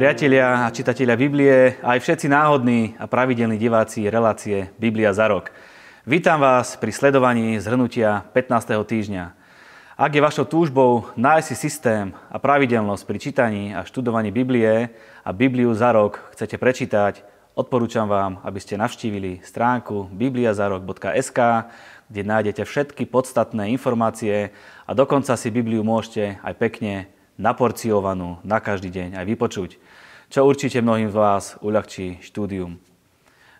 Priatelia a čitatelia Biblie, aj všetci náhodní a pravidelní diváci relácie Biblia za rok. Vítam vás pri sledovaní zhrnutia 15. týždňa. Ak je vašou túžbou nájsť si systém a pravidelnosť pri čítaní a študovaní Biblie a Bibliu za rok chcete prečítať, odporúčam vám, aby ste navštívili stránku bibliazarok.sk, kde nájdete všetky podstatné informácie a dokonca si Bibliu môžete aj pekne naporciovanú na každý deň aj vypočuť, čo určite mnohým z vás uľahčí štúdium.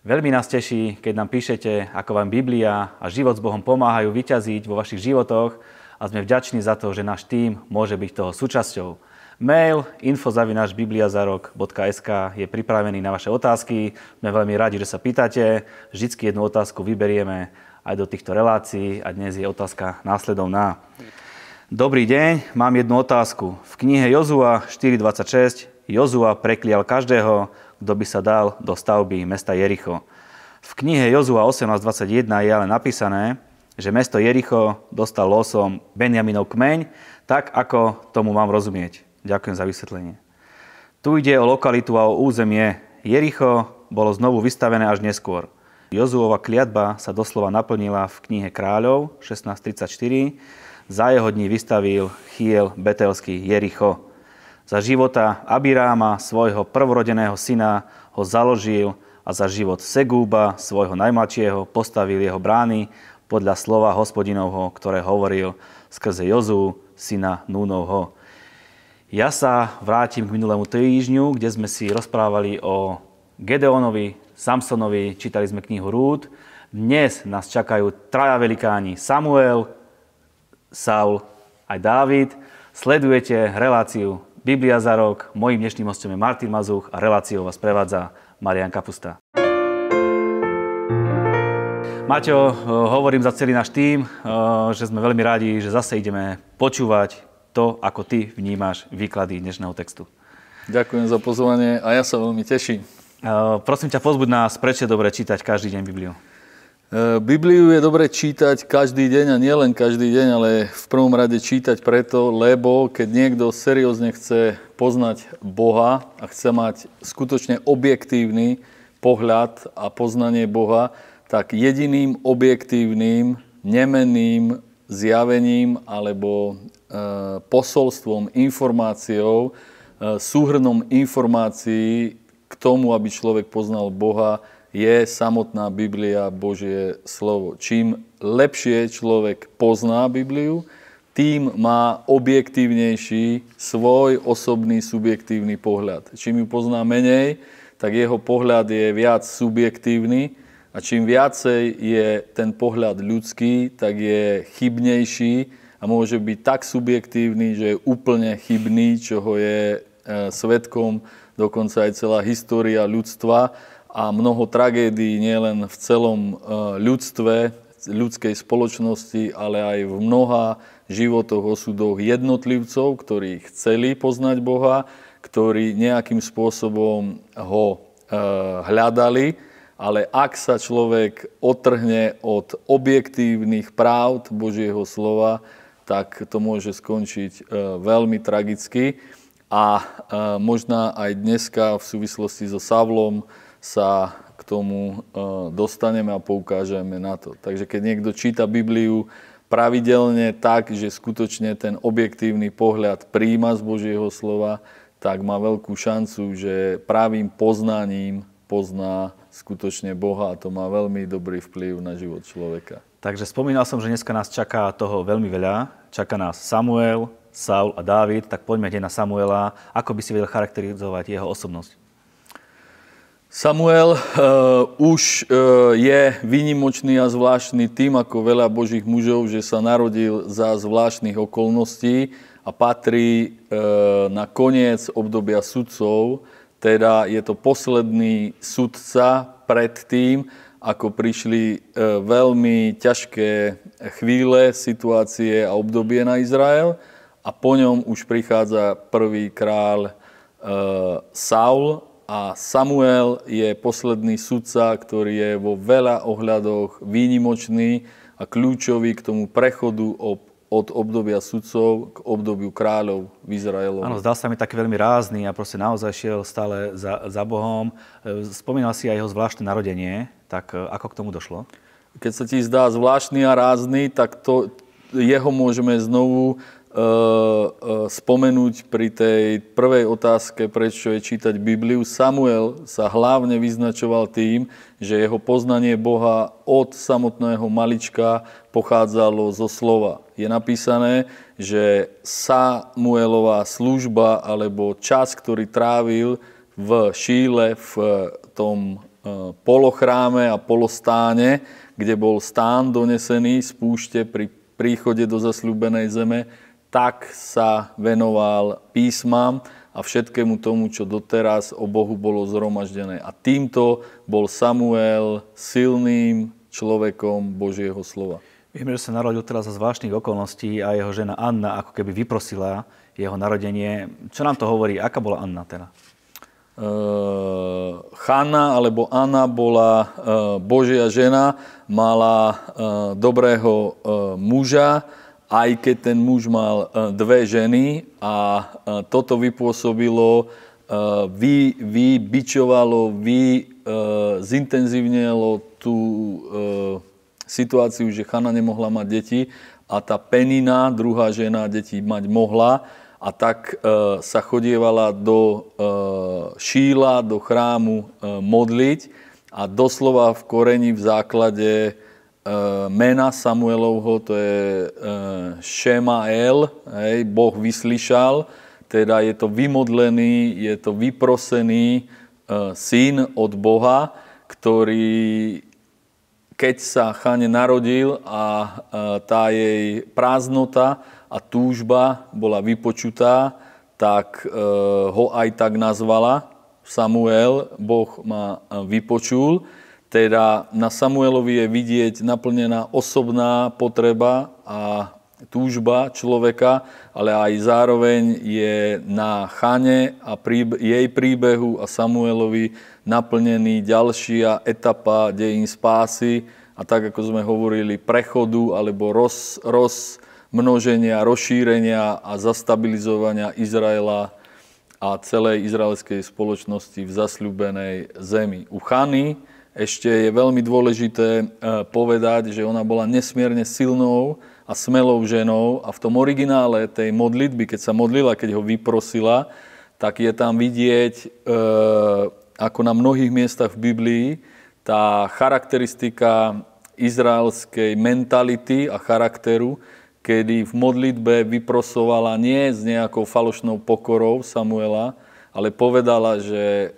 Veľmi nás teší, keď nám píšete, ako vám Biblia a život s Bohom pomáhajú vyťaziť vo vašich životoch a sme vďační za to, že náš tým môže byť toho súčasťou. Mail info.bibliazarok.sk je pripravený na vaše otázky. Sme veľmi radi, že sa pýtate. Vždycky jednu otázku vyberieme aj do týchto relácií a dnes je otázka následovná. Dobrý deň, mám jednu otázku. V knihe Jozua 4.26 Jozua preklial každého, kto by sa dal do stavby mesta Jericho. V knihe Jozua 18.21 je ale napísané, že mesto Jericho dostal losom Benjaminov kmeň, tak ako tomu mám rozumieť. Ďakujem za vysvetlenie. Tu ide o lokalitu a o územie. Jericho bolo znovu vystavené až neskôr. Jozuova kliatba sa doslova naplnila v knihe Kráľov 1634 za jeho dní vystavil Chiel Betelský Jericho. Za života Abiráma, svojho prvorodeného syna, ho založil a za život Segúba, svojho najmladšieho, postavil jeho brány podľa slova hospodinovho, ktoré hovoril skrze Jozu, syna Núnovho. Ja sa vrátim k minulému týždňu, kde sme si rozprávali o Gedeonovi, Samsonovi, čítali sme knihu Rúd. Dnes nás čakajú traja velikáni Samuel, Saul aj Dávid. Sledujete reláciu Biblia za rok. Mojím dnešným hostom je Martin Mazuch a reláciou vás prevádza Marian Kapusta. Maťo, hovorím za celý náš tým, že sme veľmi radi, že zase ideme počúvať to, ako ty vnímaš výklady dnešného textu. Ďakujem za pozvanie a ja sa veľmi teším. Prosím ťa, pozbuď nás, prečo dobre čítať každý deň Bibliu. E, Bibliu je dobre čítať každý deň a nielen každý deň, ale v prvom rade čítať preto, lebo keď niekto seriózne chce poznať Boha a chce mať skutočne objektívny pohľad a poznanie Boha, tak jediným objektívnym, nemenným zjavením alebo e, posolstvom, informáciou, e, súhrnom informácií k tomu, aby človek poznal Boha, je samotná Biblia, Božie slovo. Čím lepšie človek pozná Bibliu, tým má objektívnejší svoj osobný subjektívny pohľad. Čím ju pozná menej, tak jeho pohľad je viac subjektívny a čím viacej je ten pohľad ľudský, tak je chybnejší a môže byť tak subjektívny, že je úplne chybný, čoho je e, svetkom dokonca aj celá história ľudstva a mnoho tragédií nielen v celom e, ľudstve, ľudskej spoločnosti, ale aj v mnoha životoch, osudoch jednotlivcov, ktorí chceli poznať Boha, ktorí nejakým spôsobom ho e, hľadali, ale ak sa človek otrhne od objektívnych práv Božieho slova, tak to môže skončiť e, veľmi tragicky. A možná aj dneska v súvislosti so Savlom sa k tomu e, dostaneme a poukážeme na to. Takže keď niekto číta Bibliu pravidelne tak, že skutočne ten objektívny pohľad príjma z Božieho slova, tak má veľkú šancu, že právým poznaním pozná skutočne Boha a to má veľmi dobrý vplyv na život človeka. Takže spomínal som, že dneska nás čaká toho veľmi veľa. Čaká nás Samuel, Saul a Dávid, tak poďme hneď na Samuela. Ako by si vedel charakterizovať jeho osobnosť? Samuel uh, už uh, je výnimočný a zvláštny tým, ako veľa božích mužov, že sa narodil za zvláštnych okolností a patrí uh, na koniec obdobia sudcov, teda je to posledný sudca pred tým, ako prišli uh, veľmi ťažké chvíle, situácie a obdobie na Izrael. A po ňom už prichádza prvý kráľ uh, Saul a Samuel je posledný sudca, ktorý je vo veľa ohľadoch výnimočný a kľúčový k tomu prechodu od obdobia sudcov k obdobiu kráľov v Izraelovi. Áno, zdal sa mi taký veľmi rázny a proste naozaj šiel stále za, za Bohom. E, spomínal si aj jeho zvláštne narodenie, tak e, ako k tomu došlo? Keď sa ti zdá zvláštny a rázny, tak to, jeho môžeme znovu spomenúť pri tej prvej otázke, prečo je čítať Bibliu. Samuel sa hlavne vyznačoval tým, že jeho poznanie Boha od samotného malička pochádzalo zo slova. Je napísané, že Samuelová služba alebo čas, ktorý trávil v Šíle, v tom e, polochráme a polostáne, kde bol stán donesený z púšte pri príchode do zasľúbenej zeme, tak sa venoval písmam a všetkému tomu, čo doteraz o Bohu bolo zhromaždené. A týmto bol Samuel silným človekom Božieho slova. Vieme, že sa narodil teraz za zvláštnych okolností a jeho žena Anna ako keby vyprosila jeho narodenie. Čo nám to hovorí? Aká bola Anna teda? Uh, Hanna alebo Anna bola uh, Božia žena, mala uh, dobrého muža, aj keď ten muž mal e, dve ženy a e, toto vypôsobilo, e, vy, vybičovalo, vy zintenzívnilo tú situáciu, že Chana nemohla mať deti a tá Penina, druhá žena, deti mať mohla. A tak sa chodievala do Šíla, do chrámu modliť a doslova v koreni v základe mena Samuelovho, to je uh, Shemael, hej, Boh vyslyšal, teda je to vymodlený, je to vyprosený uh, syn od Boha, ktorý keď sa Chane narodil a tá jej prázdnota a túžba bola vypočutá, tak ho aj tak nazvala. Samuel, Boh ma vypočul teda na Samuelovi je vidieť naplnená osobná potreba a túžba človeka, ale aj zároveň je na Chane a príbe, jej príbehu a Samuelovi naplnený ďalšia etapa dejín spásy a tak, ako sme hovorili, prechodu alebo roz, rozmnoženia, rozšírenia a zastabilizovania Izraela a celej izraelskej spoločnosti v zasľúbenej zemi. U Chany ešte je veľmi dôležité e, povedať, že ona bola nesmierne silnou a smelou ženou a v tom originále tej modlitby, keď sa modlila, keď ho vyprosila, tak je tam vidieť, e, ako na mnohých miestach v Biblii, tá charakteristika izraelskej mentality a charakteru, kedy v modlitbe vyprosovala nie s nejakou falošnou pokorou Samuela, ale povedala, že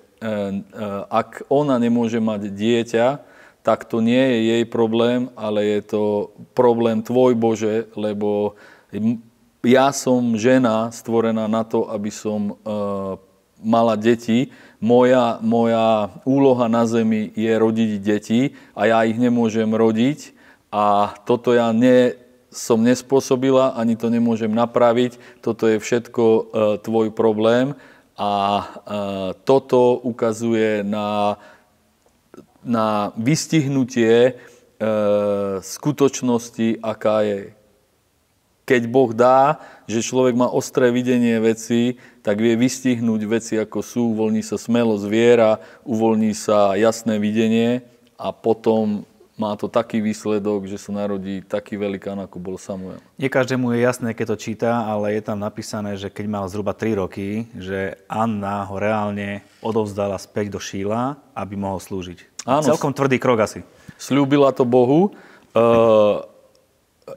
ak ona nemôže mať dieťa, tak to nie je jej problém, ale je to problém tvoj Bože, lebo ja som žena stvorená na to, aby som e, mala deti. Moja, moja úloha na zemi je rodiť deti a ja ich nemôžem rodiť. A toto ja ne, som nespôsobila, ani to nemôžem napraviť. Toto je všetko e, tvoj problém. A e, toto ukazuje na, na vystihnutie e, skutočnosti, aká je. Keď Boh dá, že človek má ostré videnie veci, tak vie vystihnúť veci ako sú, uvoľní sa smelosť viera, uvoľní sa jasné videnie a potom má to taký výsledok, že sa narodí taký velikán, ako bol Samuel. Nie každému je jasné, keď to číta, ale je tam napísané, že keď mal zhruba 3 roky, že Anna ho reálne odovzdala späť do Šíla, aby mohol slúžiť. Áno. Celkom tvrdý krok asi. Sľúbila to Bohu. Uh,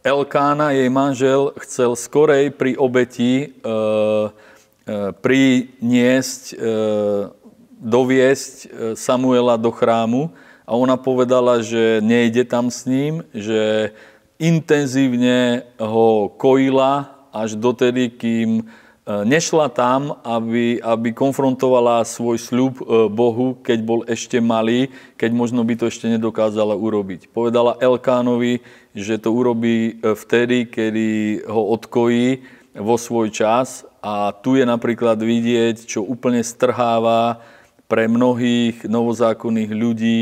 Elkána, jej manžel, chcel skorej pri obeti uh, uh, priniesť, uh, doviesť Samuela do chrámu, a ona povedala, že nejde tam s ním, že intenzívne ho kojila až dotedy, kým e, nešla tam, aby, aby konfrontovala svoj sľub e, Bohu, keď bol ešte malý, keď možno by to ešte nedokázala urobiť. Povedala Elkánovi, že to urobí e, vtedy, kedy ho odkojí vo svoj čas a tu je napríklad vidieť, čo úplne strháva pre mnohých novozákonných ľudí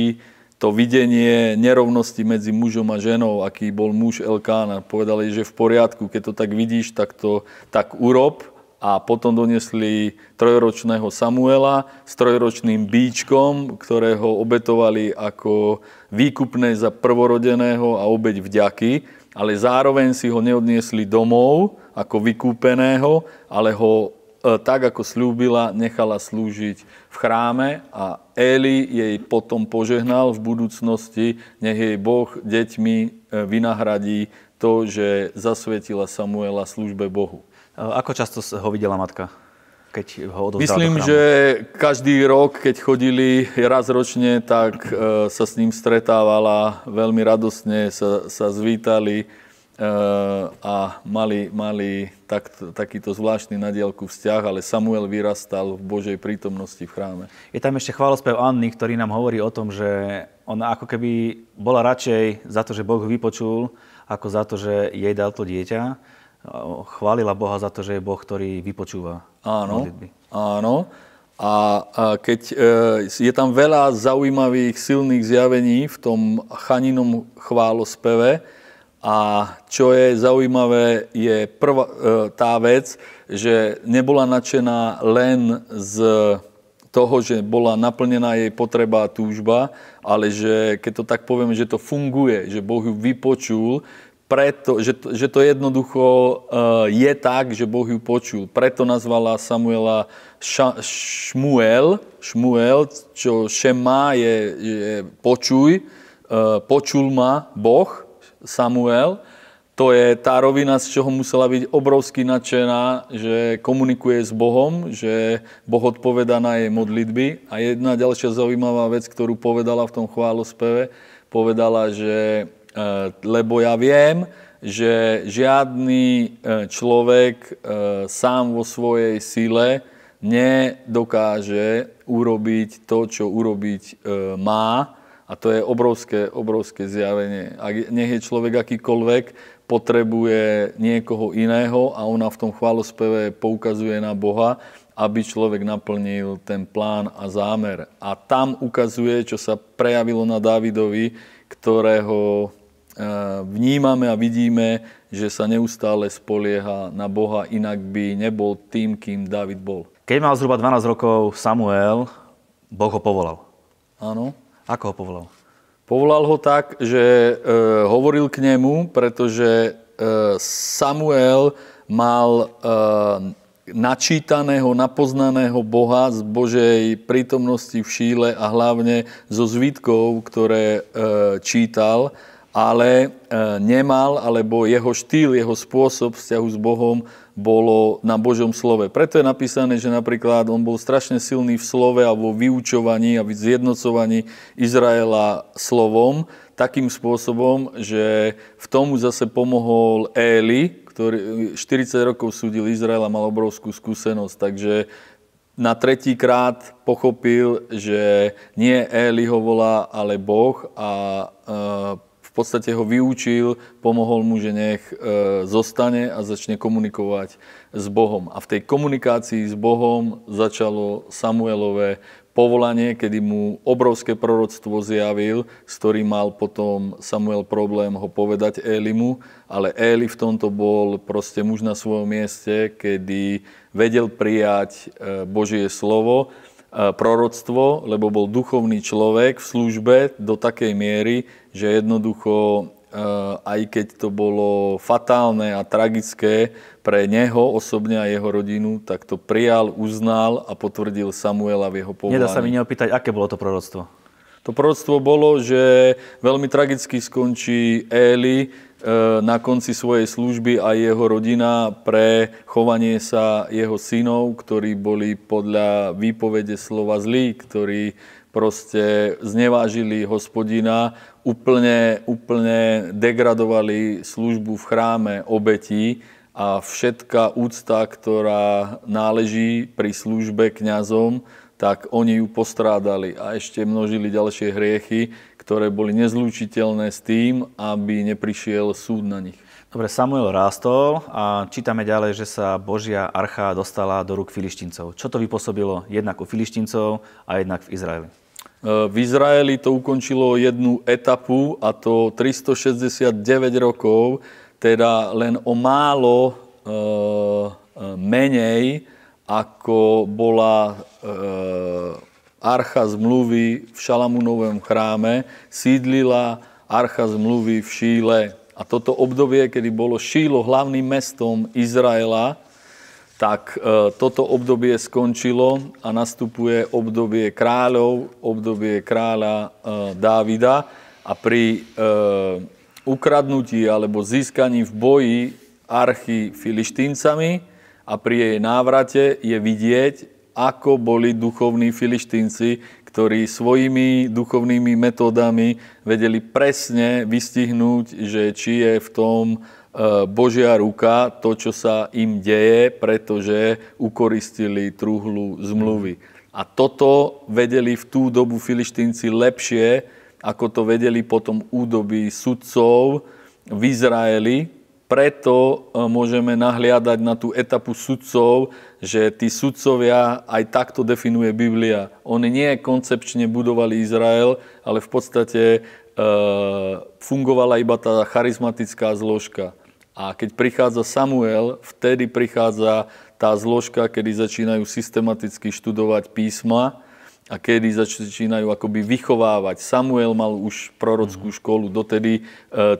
to videnie nerovnosti medzi mužom a ženou, aký bol muž Elkána. Povedali, že v poriadku, keď to tak vidíš, tak to tak urob. A potom donesli trojročného Samuela s trojročným bíčkom, ktorého obetovali ako výkupné za prvorodeného a obeď vďaky, ale zároveň si ho neodniesli domov ako vykúpeného, ale ho tak ako slúbila, nechala slúžiť v chráme a Eli jej potom požehnal v budúcnosti, nech jej Boh deťmi e, vynahradí to, že zasvetila Samuela službe Bohu. E, ako často ho videla matka? Keď ho Myslím, že každý rok, keď chodili raz ročne, tak sa s ním stretávala, veľmi radosne sa, sa zvítali a mali, mali tak, takýto zvláštny nadielku vzťah, ale Samuel vyrastal v Božej prítomnosti v chráme. Je tam ešte chválospev Anny, ktorý nám hovorí o tom, že ona ako keby bola radšej za to, že Boh vypočul, ako za to, že jej dal to dieťa. Chválila Boha za to, že je Boh, ktorý vypočúva Áno, modlitby. áno. A, a keď e, je tam veľa zaujímavých, silných zjavení v tom chaninom chválospeve, a čo je zaujímavé, je prvá, e, tá vec, že nebola nadšená len z toho, že bola naplnená jej potreba a túžba, ale že, keď to tak povieme, že to funguje, že Boh ju vypočul, preto, že, to, že to jednoducho uh, je tak, že Boh ju počul. Preto nazvala Samuela ša, Šmuel, Šmuel, čo Šema je, je počuj, uh, počul ma Boh, Samuel, to je tá rovina, z čoho musela byť obrovsky nadšená, že komunikuje s Bohom, že Boh odpoveda na jej modlitby. A jedna ďalšia zaujímavá vec, ktorú povedala v tom chválospeve, povedala, že e, lebo ja viem, že žiadny e, človek e, sám vo svojej sile nedokáže urobiť to, čo urobiť má, a to je obrovské, obrovské zjavenie. Ak nech je človek akýkoľvek, potrebuje niekoho iného a ona v tom chválospeve poukazuje na Boha, aby človek naplnil ten plán a zámer. A tam ukazuje, čo sa prejavilo na Dávidovi, ktorého e, vnímame a vidíme, že sa neustále spolieha na Boha, inak by nebol tým, kým David bol. Keď mal zhruba 12 rokov Samuel, Boh ho povolal. Áno. Ako ho povolal? Povolal ho tak, že e, hovoril k nemu, pretože e, Samuel mal e, načítaného, napoznaného Boha z Božej prítomnosti v šíle a hlavne zo zvitkov, ktoré e, čítal, ale e, nemal, alebo jeho štýl, jeho spôsob vzťahu s Bohom bolo na Božom slove. Preto je napísané, že napríklad on bol strašne silný v slove a vo vyučovaní a v zjednocovaní Izraela slovom, takým spôsobom, že v tomu zase pomohol Éli, ktorý 40 rokov súdil Izrael a mal obrovskú skúsenosť. Takže na tretí krát pochopil, že nie Éli ho volá, ale Boh a e, podstate ho vyučil, pomohol mu, že nech e, zostane a začne komunikovať s Bohom. A v tej komunikácii s Bohom začalo Samuelové povolanie, kedy mu obrovské proroctvo zjavil, s ktorým mal potom Samuel problém ho povedať Élimu, ale Éli v tomto bol proste muž na svojom mieste, kedy vedel prijať e, Božie slovo proroctvo, lebo bol duchovný človek v službe do takej miery, že jednoducho, e, aj keď to bolo fatálne a tragické pre neho osobne a jeho rodinu, tak to prijal, uznal a potvrdil Samuela v jeho povolaní. Nedá sa mi neopýtať, aké bolo to proroctvo? To proroctvo bolo, že veľmi tragicky skončí Éli, E, na konci svojej služby a jeho rodina pre chovanie sa jeho synov, ktorí boli podľa výpovede slova zlí, ktorí proste znevážili hospodina, úplne, úplne degradovali službu v chráme obetí a všetká úcta, ktorá náleží pri službe kňazom, tak oni ju postrádali a ešte množili ďalšie hriechy, ktoré boli nezlúčiteľné s tým, aby neprišiel súd na nich. Dobre, Samuel rástol a čítame ďalej, že sa Božia archa dostala do rúk filištincov. Čo to vypôsobilo jednak u filištincov a jednak v Izraeli? v Izraeli to ukončilo jednu etapu a to 369 rokov, teda len o málo e, e, menej, ako bola archa zmluvy v Šalamúnovom chráme, sídlila archa zmluvy v Šíle. A toto obdobie, kedy bolo Šílo hlavným mestom Izraela, tak e, toto obdobie skončilo a nastupuje obdobie kráľov, obdobie kráľa e, Dávida a pri e, ukradnutí alebo získaní v boji archy filištíncami a pri jej návrate je vidieť, ako boli duchovní filištínci, ktorí svojimi duchovnými metódami vedeli presne vystihnúť, že či je v tom E, Božia ruka to, čo sa im deje, pretože ukoristili truhlu zmluvy. A toto vedeli v tú dobu filištínci lepšie, ako to vedeli potom údoby sudcov v Izraeli. Preto e, môžeme nahliadať na tú etapu sudcov, že tí sudcovia aj takto definuje Biblia. Oni nie koncepčne budovali Izrael, ale v podstate e, fungovala iba tá charizmatická zložka. A keď prichádza Samuel, vtedy prichádza tá zložka, kedy začínajú systematicky študovať písma a kedy začínajú akoby vychovávať. Samuel mal už prorockú mhm. školu, dotedy e,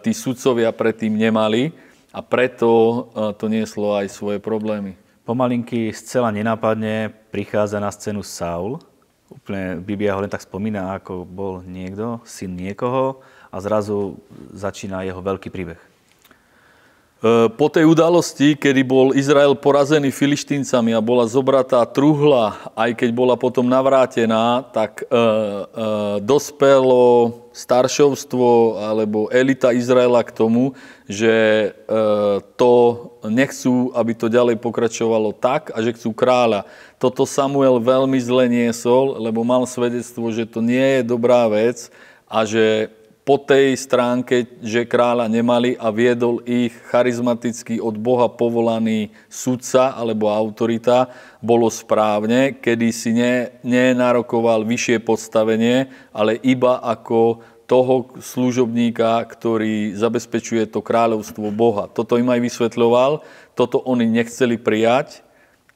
tí sudcovia predtým nemali a preto e, to nieslo aj svoje problémy. Pomalinky zcela nenápadne prichádza na scénu Saul. Úplne Biblia ho len tak spomína, ako bol niekto, syn niekoho a zrazu začína jeho veľký príbeh. E, po tej udalosti, kedy bol Izrael porazený filištíncami a bola zobratá truhla, aj keď bola potom navrátená, tak e, e, dospelo staršovstvo alebo elita Izraela k tomu, že e, to nechcú, aby to ďalej pokračovalo tak a že chcú kráľa. Toto Samuel veľmi zle niesol, lebo mal svedectvo, že to nie je dobrá vec a že po tej stránke, že kráľa nemali a viedol ich charizmaticky od Boha povolaný sudca alebo autorita, bolo správne, kedy si ne, nenarokoval vyššie postavenie, ale iba ako toho služobníka, ktorý zabezpečuje to kráľovstvo Boha. Toto im aj vysvetľoval, toto oni nechceli prijať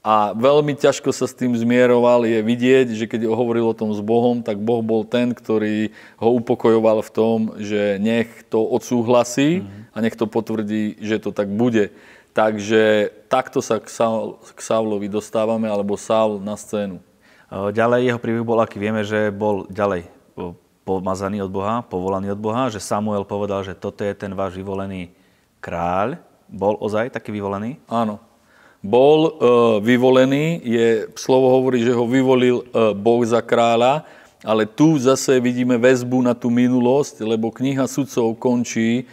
a veľmi ťažko sa s tým zmieroval je vidieť, že keď hovoril o tom s Bohom, tak Boh bol ten, ktorý ho upokojoval v tom, že nech to odsúhlasí mm-hmm. a nech to potvrdí, že to tak bude. Takže takto sa k, Saul, k Saulovi dostávame, alebo Saul na scénu. Ďalej jeho príbeh bol, aký vieme, že bol ďalej pomazaný od Boha, povolaný od Boha, že Samuel povedal, že toto je ten váš vyvolený kráľ. Bol ozaj taký vyvolený? Áno bol e, vyvolený, je, slovo hovorí, že ho vyvolil e, Boh za kráľa, ale tu zase vidíme väzbu na tú minulosť, lebo kniha sudcov končí e,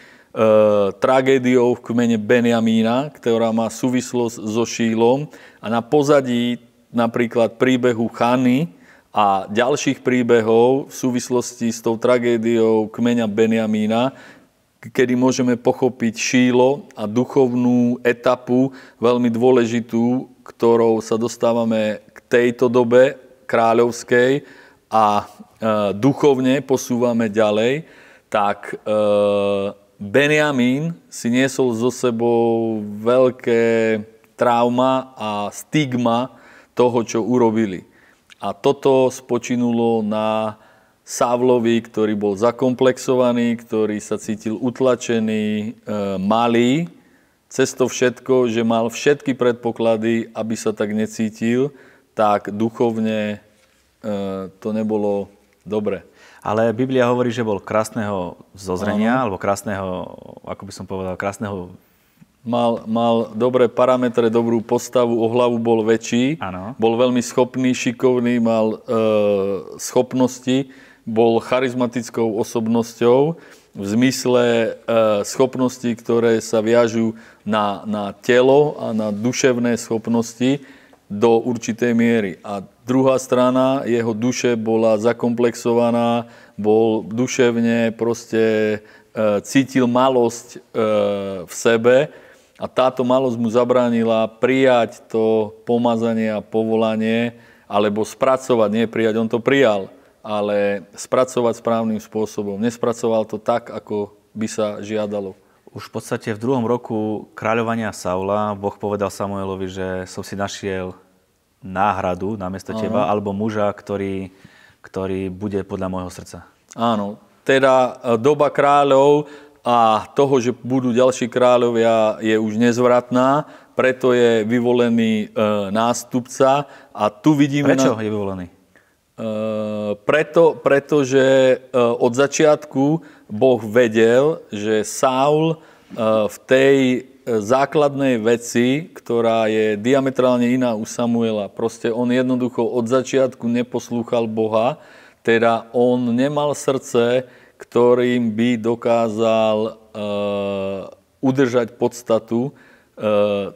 tragédiou v kmene Benjamína, ktorá má súvislosť so Šílom. A na pozadí napríklad príbehu Chany a ďalších príbehov v súvislosti s tou tragédiou kmeňa Benjamína kedy môžeme pochopiť šílo a duchovnú etapu, veľmi dôležitú, ktorou sa dostávame k tejto dobe kráľovskej a e, duchovne posúvame ďalej, tak e, Benjamín si niesol so sebou veľké trauma a stigma toho, čo urobili. A toto spočinulo na Savlovi, ktorý bol zakomplexovaný, ktorý sa cítil utlačený, e, malý, cez to všetko, že mal všetky predpoklady, aby sa tak necítil, tak duchovne e, to nebolo dobre. Ale Biblia hovorí, že bol krásneho zozrenia, ano. alebo krásneho, ako by som povedal, krásneho... Mal, mal dobré parametre, dobrú postavu, o hlavu bol väčší, ano. bol veľmi schopný, šikovný, mal e, schopnosti, bol charizmatickou osobnosťou v zmysle e, schopností, ktoré sa viažú na, na telo a na duševné schopnosti do určitej miery. A druhá strana jeho duše bola zakomplexovaná, bol duševne proste e, cítil malosť e, v sebe a táto malosť mu zabránila prijať to pomazanie a povolanie alebo spracovať, nie prijať, on to prijal ale spracovať správnym spôsobom. Nespracoval to tak, ako by sa žiadalo. Už v podstate v druhom roku kráľovania Saula Boh povedal Samuelovi, že som si našiel náhradu namiesto Áno. teba, alebo muža, ktorý, ktorý bude podľa môjho srdca. Áno, teda e, doba kráľov a toho, že budú ďalší kráľovia, je už nezvratná, preto je vyvolený e, nástupca a tu vidíme... Prečo na... je vyvolený? E, preto, pretože e, od začiatku Boh vedel, že Saul e, v tej základnej veci, ktorá je diametrálne iná u Samuela. Proste on jednoducho od začiatku neposlúchal Boha, teda on nemal srdce, ktorým by dokázal udržať podstatu,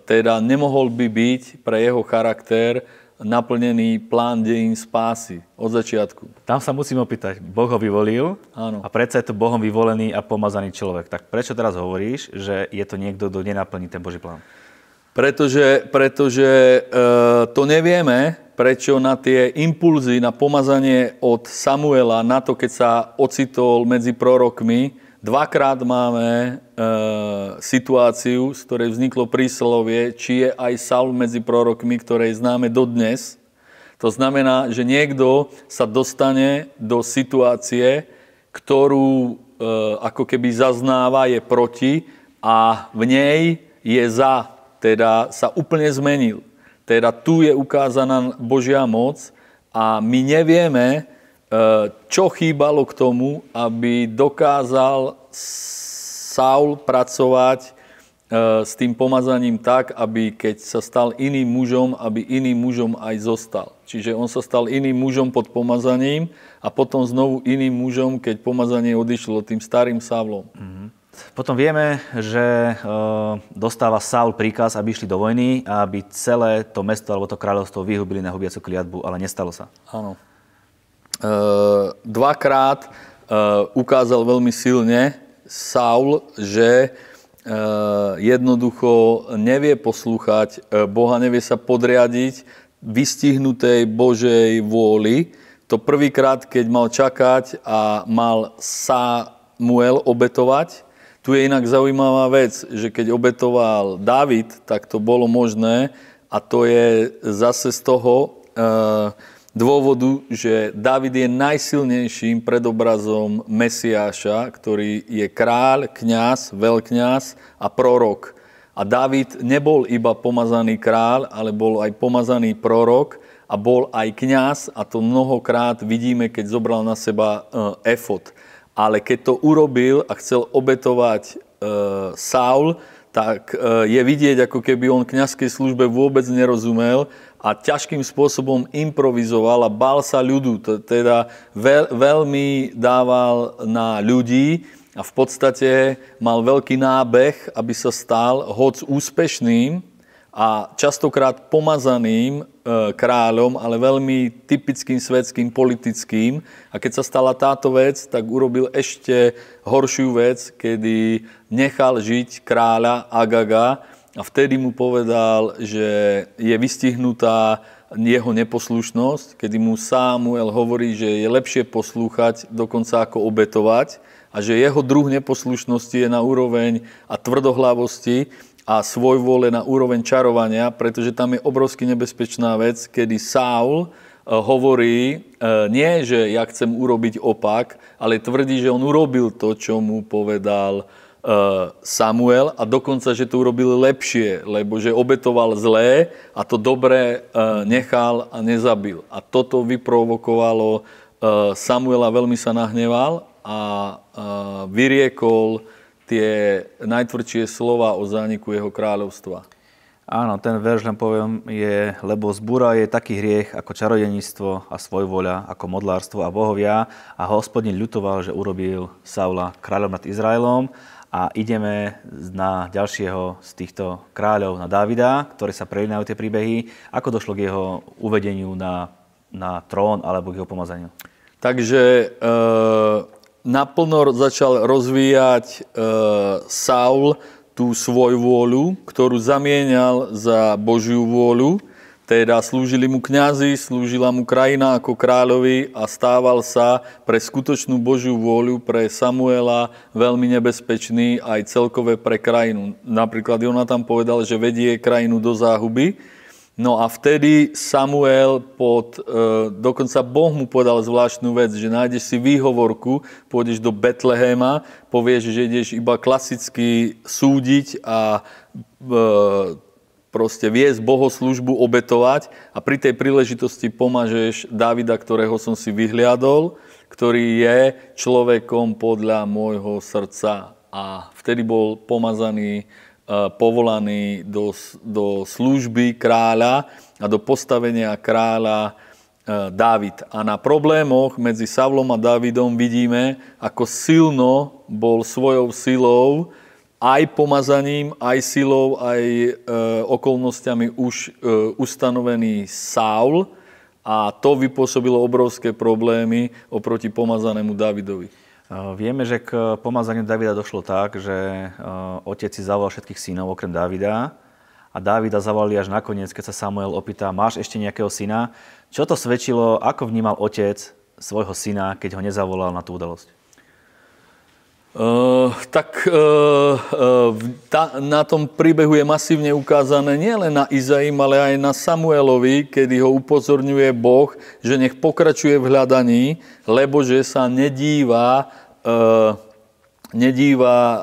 teda nemohol by byť pre jeho charakter naplnený plán dejín spásy od začiatku. Tam sa musím opýtať, Boh ho vyvolil Áno. a predsa je to Bohom vyvolený a pomazaný človek. Tak prečo teraz hovoríš, že je to niekto, kto nenaplní ten Boží plán? Pretože, pretože e, to nevieme, prečo na tie impulzy, na pomazanie od Samuela, na to, keď sa ocitol medzi prorokmi, dvakrát máme e, situáciu, z ktorej vzniklo príslovie, či je aj Saul medzi prorokmi, ktoré známe dodnes. To znamená, že niekto sa dostane do situácie, ktorú e, ako keby zaznáva, je proti a v nej je za, teda sa úplne zmenil. Teda tu je ukázaná Božia moc a my nevieme, čo chýbalo k tomu, aby dokázal Saul pracovať e, s tým pomazaním tak, aby keď sa stal iným mužom, aby iným mužom aj zostal. Čiže on sa stal iným mužom pod pomazaním a potom znovu iným mužom, keď pomazanie odišlo tým starým Savlom. Mm-hmm. Potom vieme, že e, dostáva Saul príkaz, aby išli do vojny a aby celé to mesto alebo to kráľovstvo vyhubili na hubiacu kliatbu, ale nestalo sa. Áno. E, dvakrát e, ukázal veľmi silne Saul, že jednoducho nevie poslúchať Boha, nevie sa podriadiť vystihnutej Božej vôli. To prvýkrát, keď mal čakať a mal Samuel obetovať, tu je inak zaujímavá vec, že keď obetoval David, tak to bolo možné a to je zase z toho e, dôvodu, že David je najsilnejším predobrazom Mesiáša, ktorý je kráľ, kňaz, veľkňaz a prorok. A David nebol iba pomazaný kráľ, ale bol aj pomazaný prorok a bol aj kňaz a to mnohokrát vidíme, keď zobral na seba e, efot ale keď to urobil a chcel obetovať e, Saul, tak e, je vidieť, ako keby on kňazskej službe vôbec nerozumel a ťažkým spôsobom improvizoval a bál sa ľudu. Teda veľ, veľmi dával na ľudí a v podstate mal veľký nábeh, aby sa stal hoc úspešným, a častokrát pomazaným e, kráľom, ale veľmi typickým svetským politickým. A keď sa stala táto vec, tak urobil ešte horšiu vec, kedy nechal žiť kráľa Agaga a vtedy mu povedal, že je vystihnutá jeho neposlušnosť, kedy mu Samuel hovorí, že je lepšie poslúchať dokonca ako obetovať a že jeho druh neposlušnosti je na úroveň a tvrdohlavosti, a svoj vôle na úroveň čarovania, pretože tam je obrovsky nebezpečná vec, kedy Saul eh, hovorí eh, nie, že ja chcem urobiť opak, ale tvrdí, že on urobil to, čo mu povedal eh, Samuel a dokonca, že to urobil lepšie, lebo že obetoval zlé a to dobré nechal a nezabil. A toto vyprovokovalo Samuela, veľmi sa nahneval a vyriekol tie najtvrdšie slova o zániku jeho kráľovstva. Áno, ten verš len poviem je, lebo zbúra je taký hriech ako čarodeníctvo a svojvoľa, ako modlárstvo a bohovia a hospodin ľutoval, že urobil Saula kráľom nad Izraelom a ideme na ďalšieho z týchto kráľov, na Davida, ktoré sa prelinajú tie príbehy. Ako došlo k jeho uvedeniu na, na trón alebo k jeho pomazaniu? Takže e- naplno začal rozvíjať e, Saul tú svoju vôľu, ktorú zamienial za Božiu vôľu. Teda slúžili mu kňazi, slúžila mu krajina ako kráľovi a stával sa pre skutočnú Božiu vôľu, pre Samuela veľmi nebezpečný aj celkové pre krajinu. Napríklad Jonatan povedal, že vedie krajinu do záhuby. No a vtedy Samuel pod, e, dokonca Boh mu povedal zvláštnu vec, že nájdeš si výhovorku, pôjdeš do Betlehema, povieš, že ideš iba klasicky súdiť a e, proste viesť bohoslužbu, obetovať a pri tej príležitosti pomažeš Davida, ktorého som si vyhliadol, ktorý je človekom podľa môjho srdca. A vtedy bol pomazaný, e, povolaný do, do služby kráľa a do postavenia kráľa e, Dávid. A na problémoch medzi Savlom a Dávidom vidíme, ako silno bol svojou silou aj pomazaním, aj silou, aj e, okolnostiami už e, ustanovený Saul a to vypôsobilo obrovské problémy oproti pomazanému Davidovi. E, vieme, že k pomazaniu Davida došlo tak, že otec si zavolal všetkých synov okrem Davida a Davida zavolali až nakoniec, keď sa Samuel opýta, máš ešte nejakého syna? Čo to svedčilo, ako vnímal otec svojho syna, keď ho nezavolal na tú udalosť? Uh, tak uh, ta, na tom príbehu je masívne ukázané nielen na Izaim, ale aj na Samuelovi, kedy ho upozorňuje Boh, že nech pokračuje v hľadaní, lebo že sa nedíva uh, nedíva e,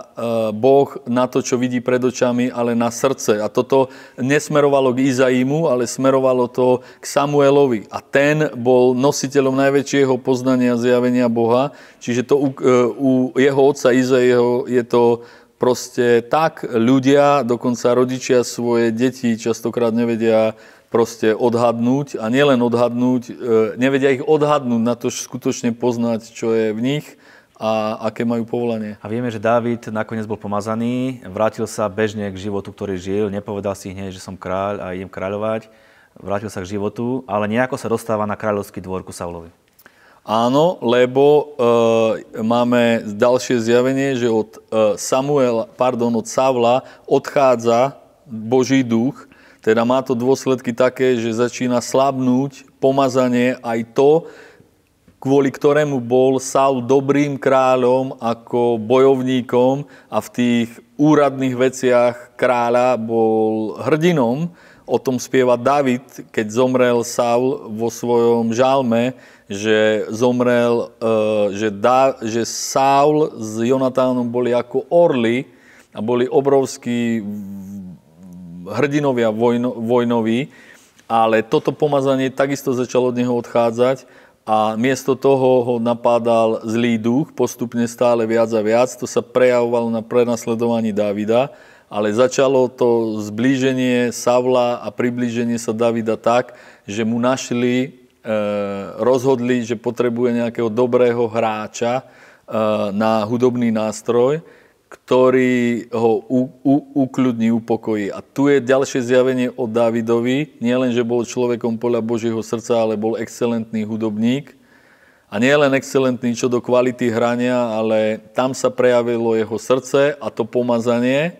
Boh na to, čo vidí pred očami, ale na srdce. A toto nesmerovalo k Izaimu, ale smerovalo to k Samuelovi. A ten bol nositeľom najväčšieho poznania zjavenia Boha. Čiže to u, e, u jeho otca Izaiho je to proste tak ľudia, dokonca rodičia svoje deti častokrát nevedia proste odhadnúť a nielen odhadnúť, e, nevedia ich odhadnúť na to skutočne poznať, čo je v nich a aké majú povolanie. A vieme, že Dávid nakoniec bol pomazaný, vrátil sa bežne k životu, ktorý žil, nepovedal si hneď, že som kráľ a idem kráľovať, vrátil sa k životu, ale nejako sa dostáva na kráľovský dvor ku Saulovi. Áno, lebo e, máme ďalšie zjavenie, že od e, Samuela, pardon, od Savla odchádza Boží duch, teda má to dôsledky také, že začína slabnúť pomazanie aj to, kvôli ktorému bol Saul dobrým kráľom ako bojovníkom a v tých úradných veciach kráľa bol hrdinom. O tom spieva David, keď zomrel Saul vo svojom žalme, že zomrel, e, že, da, že Saul s Jonatánom boli ako orly a boli obrovskí hrdinovia vojno, vojnoví, ale toto pomazanie takisto začalo od neho odchádzať a miesto toho ho napádal zlý duch, postupne stále viac a viac. To sa prejavovalo na prenasledovaní Davida, ale začalo to zblíženie Savla a priblíženie sa Davida tak, že mu našli, e, rozhodli, že potrebuje nejakého dobrého hráča e, na hudobný nástroj ktorý ho u, u, ukľudní, upokojí. A tu je ďalšie zjavenie o Davidovi. Nie len, že bol človekom podľa Božieho srdca, ale bol excelentný hudobník. A nie len excelentný čo do kvality hrania, ale tam sa prejavilo jeho srdce a to pomazanie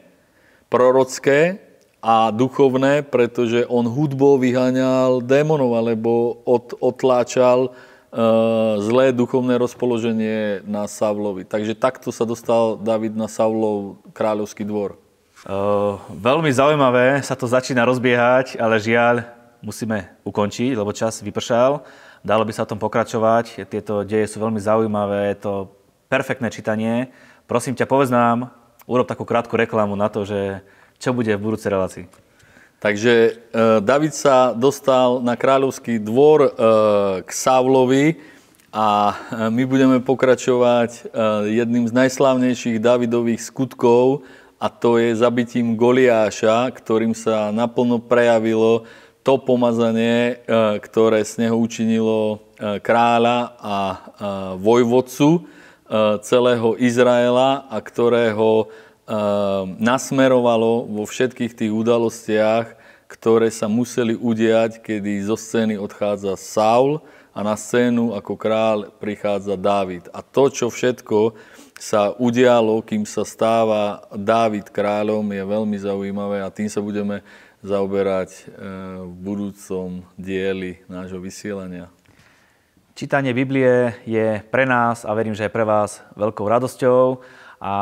prorocké a duchovné, pretože on hudbou vyháňal démonov alebo od, otláčal zlé duchovné rozpoloženie na Savlovi. Takže takto sa dostal David na Savlov kráľovský dvor. Uh, veľmi zaujímavé sa to začína rozbiehať, ale žiaľ musíme ukončiť, lebo čas vypršal. Dalo by sa o tom pokračovať. Tieto deje sú veľmi zaujímavé, je to perfektné čítanie. Prosím ťa, povedz nám, urob takú krátku reklamu na to, že čo bude v budúcej relácii. Takže e, David sa dostal na kráľovský dvor e, k Savlovi a e, my budeme pokračovať jedným z najslavnejších Davidových skutkov a to je zabitím Goliáša, ktorým sa naplno prejavilo to pomazanie, ktoré z neho učinilo kráľa a vojvodcu celého Izraela a ktorého nasmerovalo vo všetkých tých udalostiach, ktoré sa museli udiať, kedy zo scény odchádza Saul a na scénu ako král prichádza Dávid. A to, čo všetko sa udialo, kým sa stáva Dávid kráľom, je veľmi zaujímavé a tým sa budeme zaoberať v budúcom dieli nášho vysielania. Čítanie Biblie je pre nás a verím, že aj pre vás veľkou radosťou a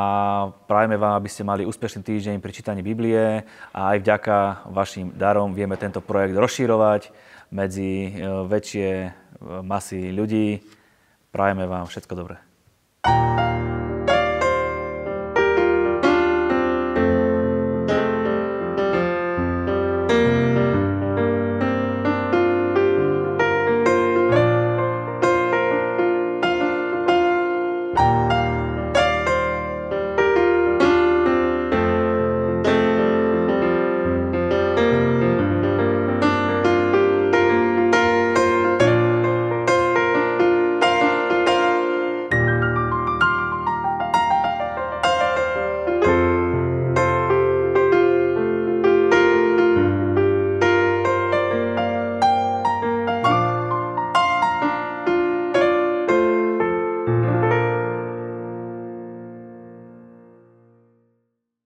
prajeme vám, aby ste mali úspešný týždeň pri čítaní Biblie a aj vďaka vašim darom vieme tento projekt rozšírovať medzi e, väčšie e, masy ľudí. Prajeme vám všetko dobré.